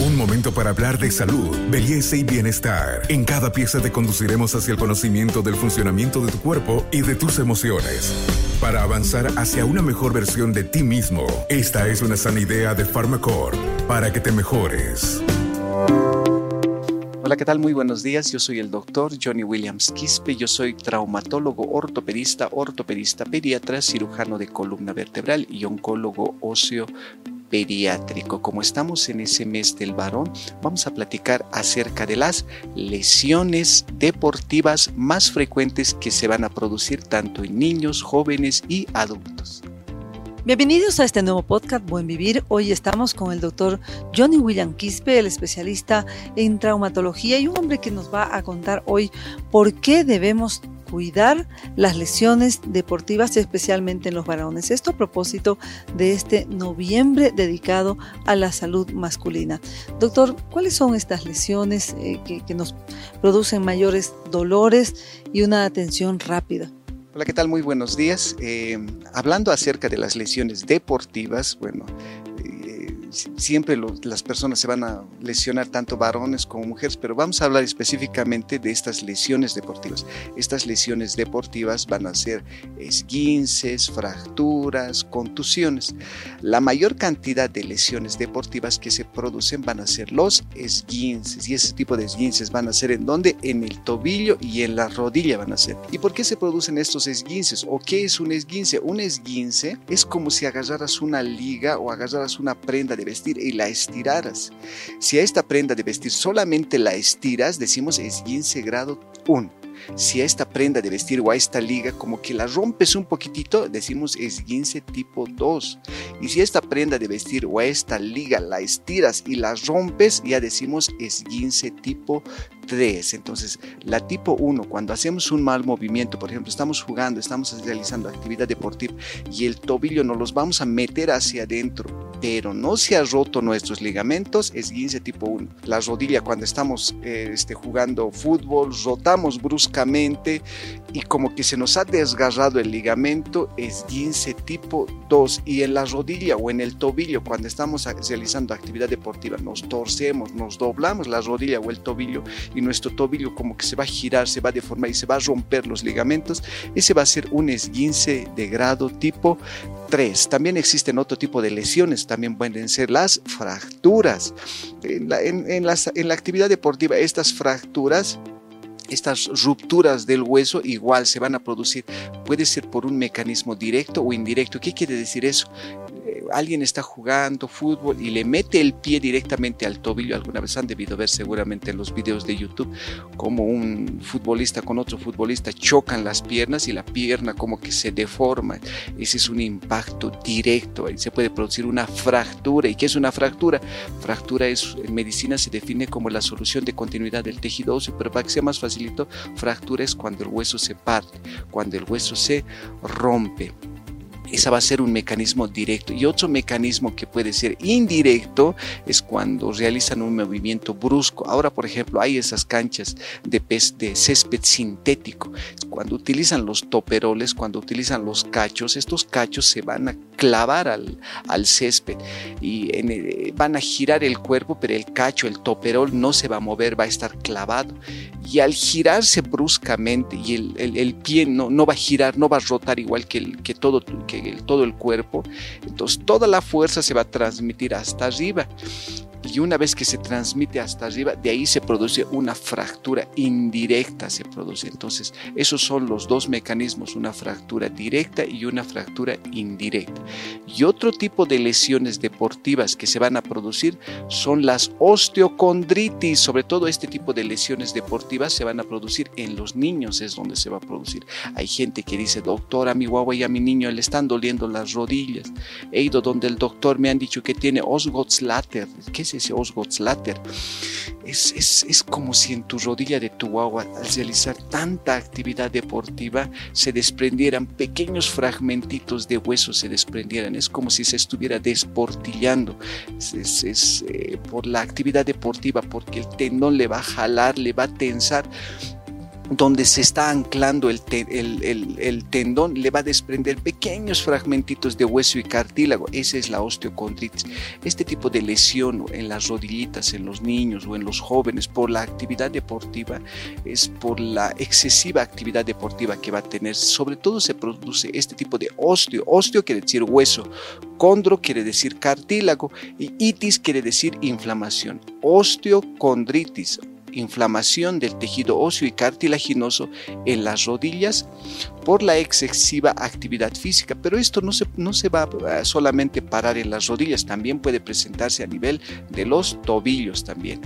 Un momento para hablar de salud, belleza y bienestar. En cada pieza te conduciremos hacia el conocimiento del funcionamiento de tu cuerpo y de tus emociones. Para avanzar hacia una mejor versión de ti mismo, esta es una sana idea de Pharmacore para que te mejores. Hola, ¿qué tal? Muy buenos días. Yo soy el doctor Johnny Williams Quispe. Yo soy traumatólogo, ortopedista, ortopedista pediatra, cirujano de columna vertebral y oncólogo óseo pediátrico. Como estamos en ese mes del varón, vamos a platicar acerca de las lesiones deportivas más frecuentes que se van a producir tanto en niños, jóvenes y adultos. Bienvenidos a este nuevo podcast Buen Vivir. Hoy estamos con el doctor Johnny William Quispe, el especialista en traumatología y un hombre que nos va a contar hoy por qué debemos cuidar las lesiones deportivas, especialmente en los varones. Esto a propósito de este noviembre dedicado a la salud masculina. Doctor, ¿cuáles son estas lesiones eh, que, nos producen mayores dolores y una atención rápida? Hola, ¿qué tal? Muy buenos días. Eh, hablando acerca de las lesiones deportivas, bueno, siempre las personas se van a lesionar, tanto varones como mujeres, pero vamos a hablar específicamente de estas lesiones deportivas. Estas lesiones deportivas van a ser esguinces, fracturas, contusiones. La mayor cantidad de lesiones deportivas que se producen van a ser los esguinces y ese tipo de esguinces van a ser en donde? En el tobillo y en la rodilla van a ser. ¿Y por qué se producen estos esguinces? ¿O qué es un esguince? Un esguince es como si agarraras una liga o agarraras una prenda de vestir y la estiraras. Si a esta prenda de vestir solamente la estiras, decimos esguince grado 1. Si a esta prenda de vestir o a esta liga como que la rompes un poquitito, decimos esguince tipo 2. Y si esta prenda de vestir o a esta liga la estiras y la rompes, ya decimos esguince tipo 3. Entonces, la tipo 1, cuando hacemos un mal movimiento, por ejemplo, estamos jugando, estamos realizando actividad deportiva y el tobillo nos los vamos a meter hacia adentro, pero no se ha roto nuestros ligamentos, esguince tipo 1. La rodilla, cuando estamos eh, este, jugando fútbol, rotamos bruscamente y como que se nos ha desgarrado el ligamento, esguince tipo 2. Y en la rodilla o en el tobillo, cuando estamos realizando actividad deportiva, nos torcemos, nos doblamos la rodilla o el tobillo y nuestro tobillo como que se va a girar, se va a deformar y se va a romper los ligamentos, ese va a ser un esguince de grado tipo 3. También existen otro tipo de lesiones, también pueden ser las fracturas. En la, en la actividad deportiva, estas fracturas estas rupturas del hueso igual se van a producir. Puede ser por un mecanismo directo o indirecto. ¿Qué quiere decir eso? Alguien está jugando fútbol y le mete el pie directamente al tobillo, alguna vez han debido ver seguramente en los videos de YouTube como un futbolista con otro futbolista chocan las piernas y la pierna como que se deforma. Ese es un impacto directo, ahí se puede producir una fractura. ¿Y qué es una fractura? Fractura es, en medicina se define como la solución de continuidad del tejido óseo, pero para que sea más facilito, fractura es cuando el hueso se parte, cuando el hueso se rompe. Esa va a ser un mecanismo directo. Y otro mecanismo que puede ser indirecto es cuando realizan un movimiento brusco. Ahora, por ejemplo, hay esas canchas de, de césped sintético. Cuando utilizan los toperoles, cuando utilizan los cachos, estos cachos se van a clavar al, al césped y van a girar el cuerpo, pero el cacho, el toperol no se va a mover, va a estar clavado. Y al girarse bruscamente y el, el, pie no, no va a girar, no va a rotar igual que, que todo que todo el cuerpo, entonces toda la fuerza se va a transmitir hasta arriba y una vez que se transmite hasta arriba, de ahí se produce una fractura indirecta, se produce. Entonces, esos son los dos mecanismos, una fractura directa y una fractura indirecta. Y otro tipo de lesiones deportivas que se van a producir son las osteocondritis, sobre todo este tipo de lesiones deportivas se van a producir en los niños, es donde se va a producir. Hay gente que dice, doctor, a mi guagua y a mi niño le están doliendo las rodillas. He ido donde el doctor me han dicho que tiene Osgood-Schlatter. ¿Qué ese Osgood-Slater. Es, es, es, como si en tu rodilla de tu agua, al realizar tanta actividad deportiva, se desprendieran pequeños fragmentitos de hueso, se desprendieran. Es como si se estuviera desportillando. Es, es eh, por la actividad deportiva, porque el tendón le va a jalar, le va a tensar donde se está anclando el, tendón, le va a desprender pequeños fragmentitos de hueso y cartílago. Esa es la osteocondritis. Este tipo de lesión en las rodillitas en los niños o en los jóvenes por la actividad deportiva es por la excesiva actividad deportiva que va a tener. Sobre todo se produce este tipo de osteo. Osteo quiere decir hueso, condro quiere decir cartílago y itis quiere decir inflamación. Osteocondritis inflamación del tejido óseo y cartilaginoso en las rodillas por la excesiva actividad física. Pero esto no se, no se va a solamente parar en las rodillas, también puede presentarse a nivel de los tobillos también.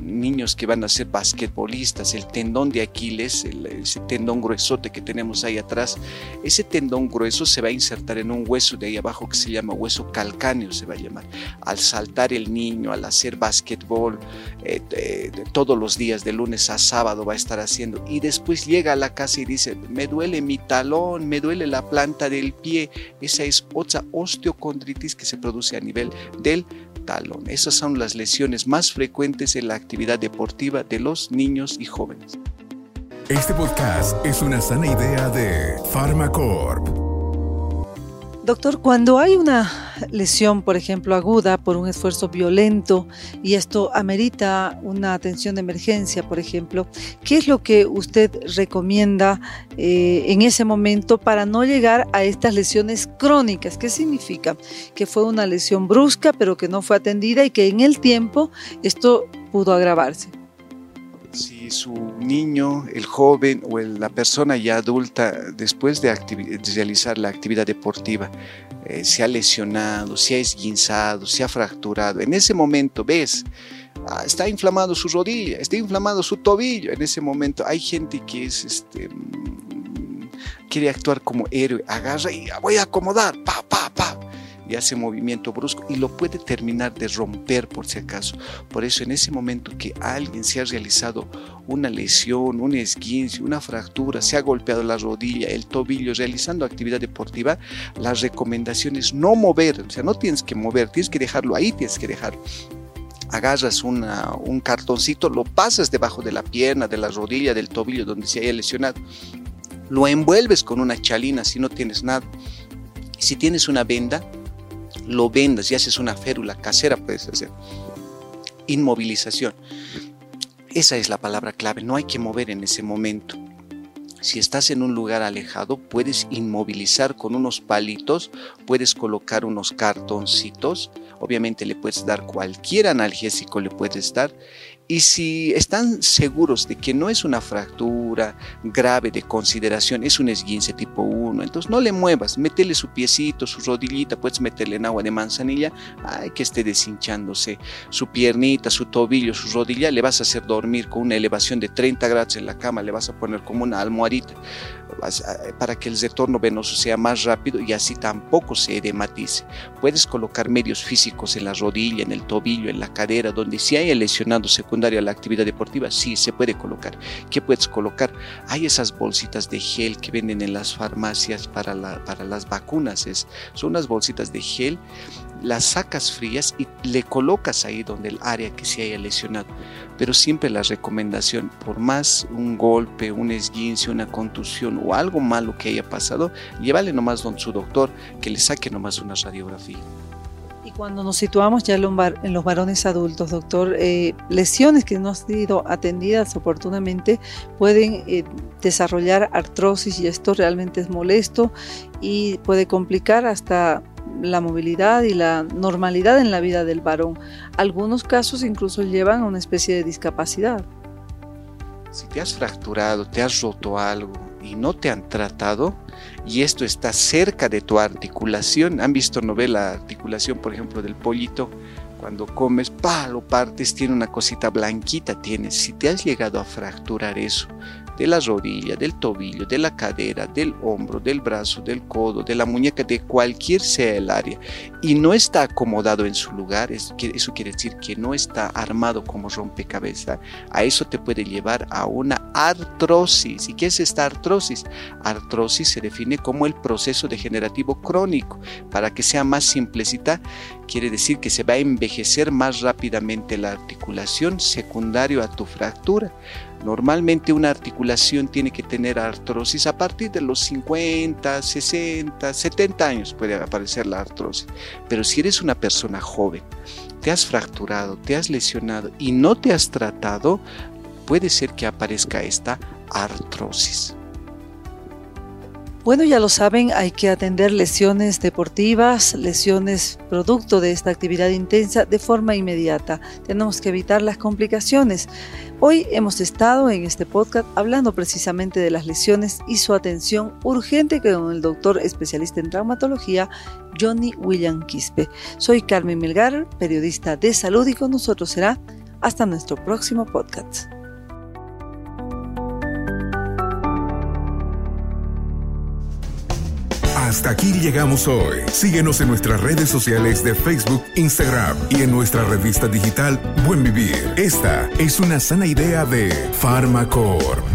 niños que van a ser basquetbolistas, el tendón de Aquiles, ese tendón gruesote que tenemos ahí atrás, ese tendón grueso se va a insertar en un hueso de ahí abajo que se llama hueso calcáneo, se va a llamar. Al saltar el niño, al hacer basquetbol, eh, todos los días, de lunes a sábado va a estar haciendo, y después llega a la casa y dice, me duele mi talón, me duele la planta del pie. Esa es otra osteocondritis que se produce a nivel del talón. Esas son las lesiones más frecuentes en la actividad deportiva de los niños y jóvenes. Este podcast es una sana idea de Pharmacorp. Doctor, cuando hay una lesión, por ejemplo, aguda por un esfuerzo violento y esto amerita una atención de emergencia, por ejemplo, ¿qué es lo que usted recomienda eh, en ese momento para no llegar a estas lesiones crónicas? ¿Qué significa? Que fue una lesión brusca, pero que no fue atendida y que en el tiempo esto pudo agravarse si su niño, el joven o la persona ya adulta, después de, realizar la actividad deportiva, eh, se ha lesionado, se ha esguinzado, se ha fracturado, en ese momento ves, ah, está inflamado su rodilla, está inflamado su tobillo, en ese momento hay gente que es este, mm, quiere actuar como héroe, agarra y voy a acomodar, pa, pa, pa y hace movimiento brusco y lo puede terminar de romper por si acaso. Por eso en ese momento que alguien se ha realizado una lesión, un esguince, una fractura, se ha golpeado la rodilla, el tobillo, realizando actividad deportiva, la recomendación es no mover, o sea, no tienes que mover, tienes que dejarlo ahí, tienes que dejarlo agarras un cartoncito, lo pasas debajo de la pierna, de la rodilla, del tobillo donde se haya lesionado, lo envuelves con una chalina si no tienes nada. Si tienes una venda, lo vendas y haces una férula casera, puedes hacer. Inmovilización. Esa es la palabra clave, no hay que mover en ese momento. Si estás en un lugar alejado, puedes inmovilizar con unos palitos, puedes colocar unos cartoncitos, obviamente le puedes dar cualquier analgésico, le puedes dar y si están seguros de que no es una fractura grave de consideración, es un esguince tipo 1, entonces no le muevas, métele su piecito, su rodillita, puedes meterle en agua de manzanilla, ay, que esté deshinchándose, su piernita, su tobillo, su rodilla, le vas a hacer dormir con una elevación de 30 grados en la cama, le vas a poner como una almohadita para que el retorno venoso sea más rápido y así tampoco se edematice. Puedes colocar medios físicos en la rodilla, en el tobillo, en la cadera, donde si hay lesionado secundario a la actividad deportiva, sí se puede colocar. ¿Qué puedes colocar? Hay esas bolsitas de gel que venden en las farmacias para, para las vacunas. Es, son unas bolsitas de gel las sacas frías y le colocas ahí donde el área que se haya lesionado. Pero siempre la recomendación, por más un golpe, un esguince, una contusión o algo malo que haya pasado, llévale nomás donde su doctor que le saque nomás una radiografía. Y cuando nos situamos ya en los varones adultos, doctor, eh, lesiones que no han sido atendidas oportunamente pueden eh, desarrollar artrosis y esto realmente es molesto y puede complicar hasta la movilidad y la normalidad en la vida del varón. Algunos casos incluso llevan a una especie de discapacidad. Si te has fracturado, te has roto algo y no te han tratado, y esto está cerca de tu articulación, han visto novela articulación, por ejemplo, del pollito, cuando comes, pa, lo partes, tiene una cosita blanquita, tienes. Si te has llegado a fracturar eso, de la rodilla, del tobillo, de la cadera, del hombro, del brazo, del codo, de la muñeca, de cualquier sea el área, y no está acomodado en su lugar, eso quiere decir que no está armado como rompecabezas, a eso te puede llevar a una artrosis. ¿Y qué es esta artrosis? Artrosis se define como el proceso degenerativo crónico. Para que sea más simplecita, quiere decir que se va a envejecer más rápidamente la articulación secundario a tu fractura. Normalmente una articulación tiene que tener artrosis a partir de los 50, 60, 70 años puede aparecer la artrosis. Pero si eres una persona joven, te has fracturado, te has lesionado y no te has tratado, puede ser que aparezca esta artrosis. Bueno, ya lo saben, hay que atender lesiones deportivas, lesiones producto de esta actividad intensa de forma inmediata. Tenemos que evitar las complicaciones. Hoy hemos estado en este podcast hablando precisamente de las lesiones y su atención urgente con el doctor especialista en traumatología, Johnny William Quispe. Soy Carmen Melgar, periodista de salud y con nosotros será hasta nuestro próximo podcast. Hasta aquí llegamos hoy. Síguenos en nuestras redes sociales de Facebook, Instagram y en nuestra revista digital Buen Vivir. Esta es una sana idea de Farmacor.